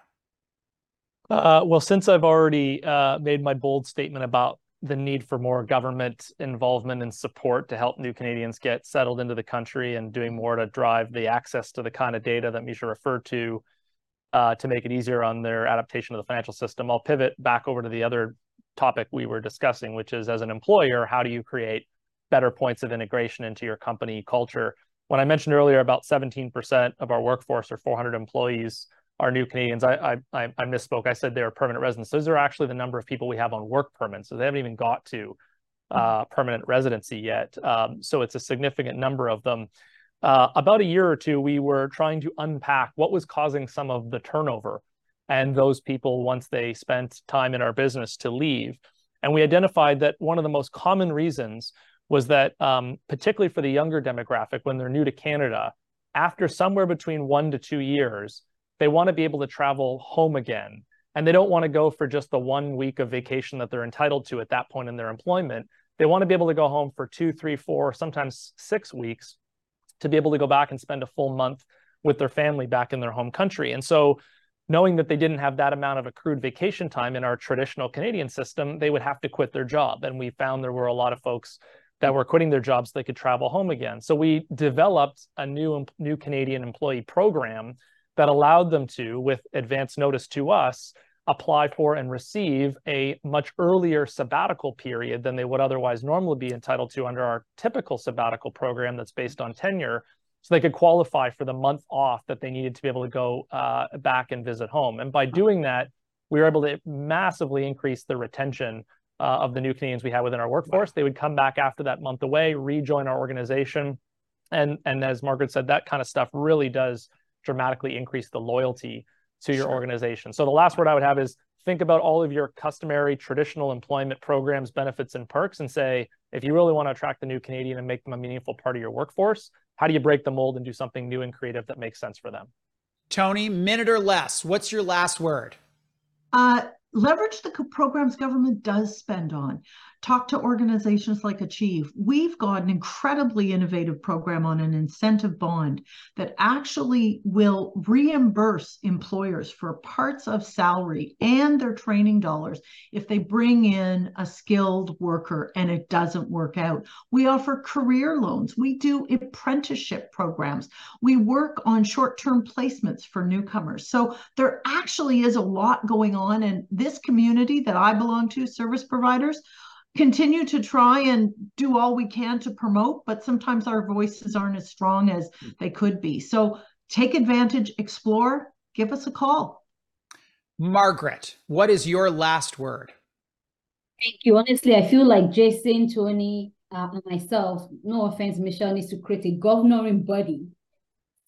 Uh, well, since I've already uh, made my bold statement about the need for more government involvement and support to help new Canadians get settled into the country and doing more to drive the access to the kind of data that Misha referred to uh, to make it easier on their adaptation to the financial system. I'll pivot back over to the other topic we were discussing, which is as an employer, how do you create better points of integration into your company culture? When I mentioned earlier about 17% of our workforce or 400 employees are new Canadians. I, I, I misspoke. I said they are permanent residents. Those are actually the number of people we have on work permits. So they haven't even got to uh, mm-hmm. permanent residency yet. Um, so it's a significant number of them. Uh, about a year or two, we were trying to unpack what was causing some of the turnover and those people once they spent time in our business to leave. And we identified that one of the most common reasons was that, um, particularly for the younger demographic, when they're new to Canada, after somewhere between one to two years, they want to be able to travel home again. And they don't want to go for just the one week of vacation that they're entitled to at that point in their employment. They want to be able to go home for two, three, four, sometimes six weeks to be able to go back and spend a full month with their family back in their home country. And so, knowing that they didn't have that amount of accrued vacation time in our traditional Canadian system, they would have to quit their job. And we found there were a lot of folks that were quitting their jobs so they could travel home again. So we developed a new new Canadian employee program that allowed them to, with advance notice to us, apply for and receive a much earlier sabbatical period than they would otherwise normally be entitled to under our typical sabbatical program that's based on tenure. So they could qualify for the month off that they needed to be able to go uh, back and visit home. And by doing that, we were able to massively increase the retention uh, of the new Canadians we had within our workforce. They would come back after that month away, rejoin our organization. And, and as Margaret said, that kind of stuff really does dramatically increase the loyalty to your sure. organization. So the last word I would have is think about all of your customary traditional employment programs, benefits, and perks and say, if you really want to attract the new Canadian and make them a meaningful part of your workforce, how do you break the mold and do something new and creative that makes sense for them? Tony, minute or less, what's your last word? Uh, leverage the programs government does spend on talk to organizations like Achieve. We've got an incredibly innovative program on an incentive bond that actually will reimburse employers for parts of salary and their training dollars if they bring in a skilled worker and it doesn't work out. We offer career loans. We do apprenticeship programs. We work on short term placements for newcomers. So there actually is a lot going on. And this community that I belong to, service providers, continue to try and do all we can to promote, but sometimes our voices aren't as strong as they could be. So take advantage, explore, give us a call. Margaret, what is your last word? Thank you. Honestly, I feel like Jason, Tony, uh, and myself, no offense, Michelle needs to create a governing body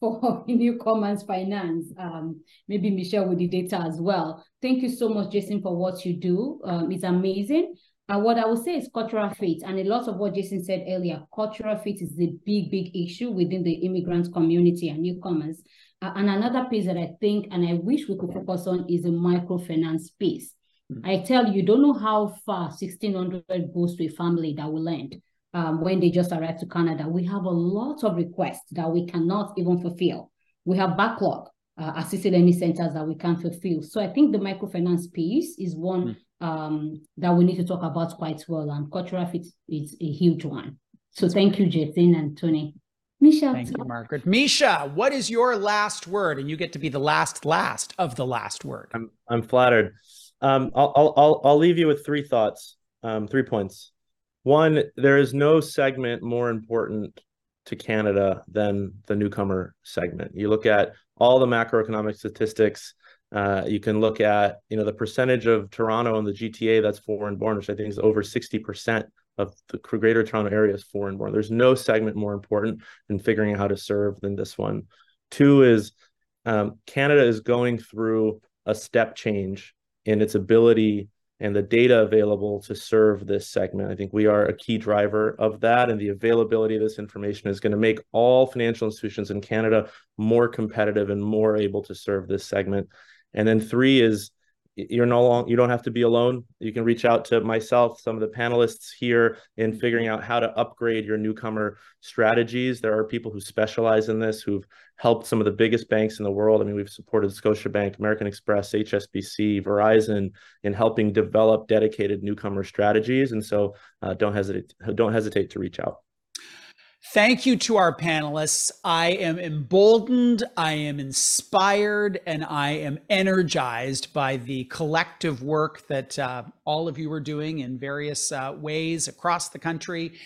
for newcomers finance. Um, maybe Michelle with the data as well. Thank you so much, Jason, for what you do. Um, it's amazing. And what I would say is cultural fit. And a lot of what Jason said earlier, cultural fit is the big, big issue within the immigrant community and newcomers. Uh, and another piece that I think, and I wish we could focus on is the microfinance piece. Mm-hmm. I tell you, you don't know how far 1600 goes to a family that will end um, when they just arrived to Canada. We have a lot of requests that we cannot even fulfill. We have backlog uh, assisted learning centers that we can't fulfill. So I think the microfinance piece is one mm um, that we need to talk about quite well. And cultural fit is a huge one. So thank you, Jason and Tony. Misha. Thank you, Margaret. Misha, what is your last word? And you get to be the last, last of the last word. I'm, I'm flattered. Um, I'll, I'll, I'll, I'll leave you with three thoughts, um, three points. One, there is no segment more important to Canada than the newcomer segment. You look at all the macroeconomic statistics, uh, you can look at you know the percentage of Toronto and the GTA that's foreign born, which I think is over sixty percent of the Greater Toronto area is foreign born. There's no segment more important in figuring out how to serve than this one. Two is um, Canada is going through a step change in its ability and the data available to serve this segment. I think we are a key driver of that, and the availability of this information is going to make all financial institutions in Canada more competitive and more able to serve this segment. And then three is you're no long you don't have to be alone. You can reach out to myself, some of the panelists here in figuring out how to upgrade your newcomer strategies. There are people who specialize in this who've helped some of the biggest banks in the world. I mean, we've supported Scotiabank, American Express, HSBC, Verizon in helping develop dedicated newcomer strategies. And so uh, don't hesitate don't hesitate to reach out. Thank you to our panelists. I am emboldened, I am inspired, and I am energized by the collective work that uh, all of you are doing in various uh, ways across the country.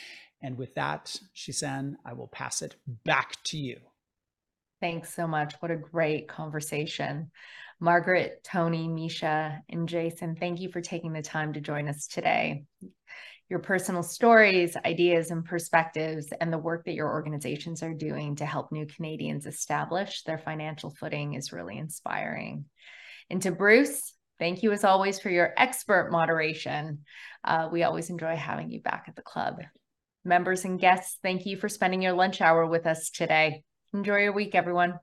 And with that, Shisan, I will pass it back to you. Thanks so much. What a great conversation. Margaret, Tony, Misha, and Jason, thank you for taking the time to join us today your personal stories, ideas, and perspectives, and the work that your organizations are doing to help new Canadians establish their financial footing is really inspiring. And to Bruce, thank you as always for your expert moderation. Uh, we always enjoy having you back at the club. Members and guests, thank you for spending your lunch hour with us today. Enjoy your week, everyone.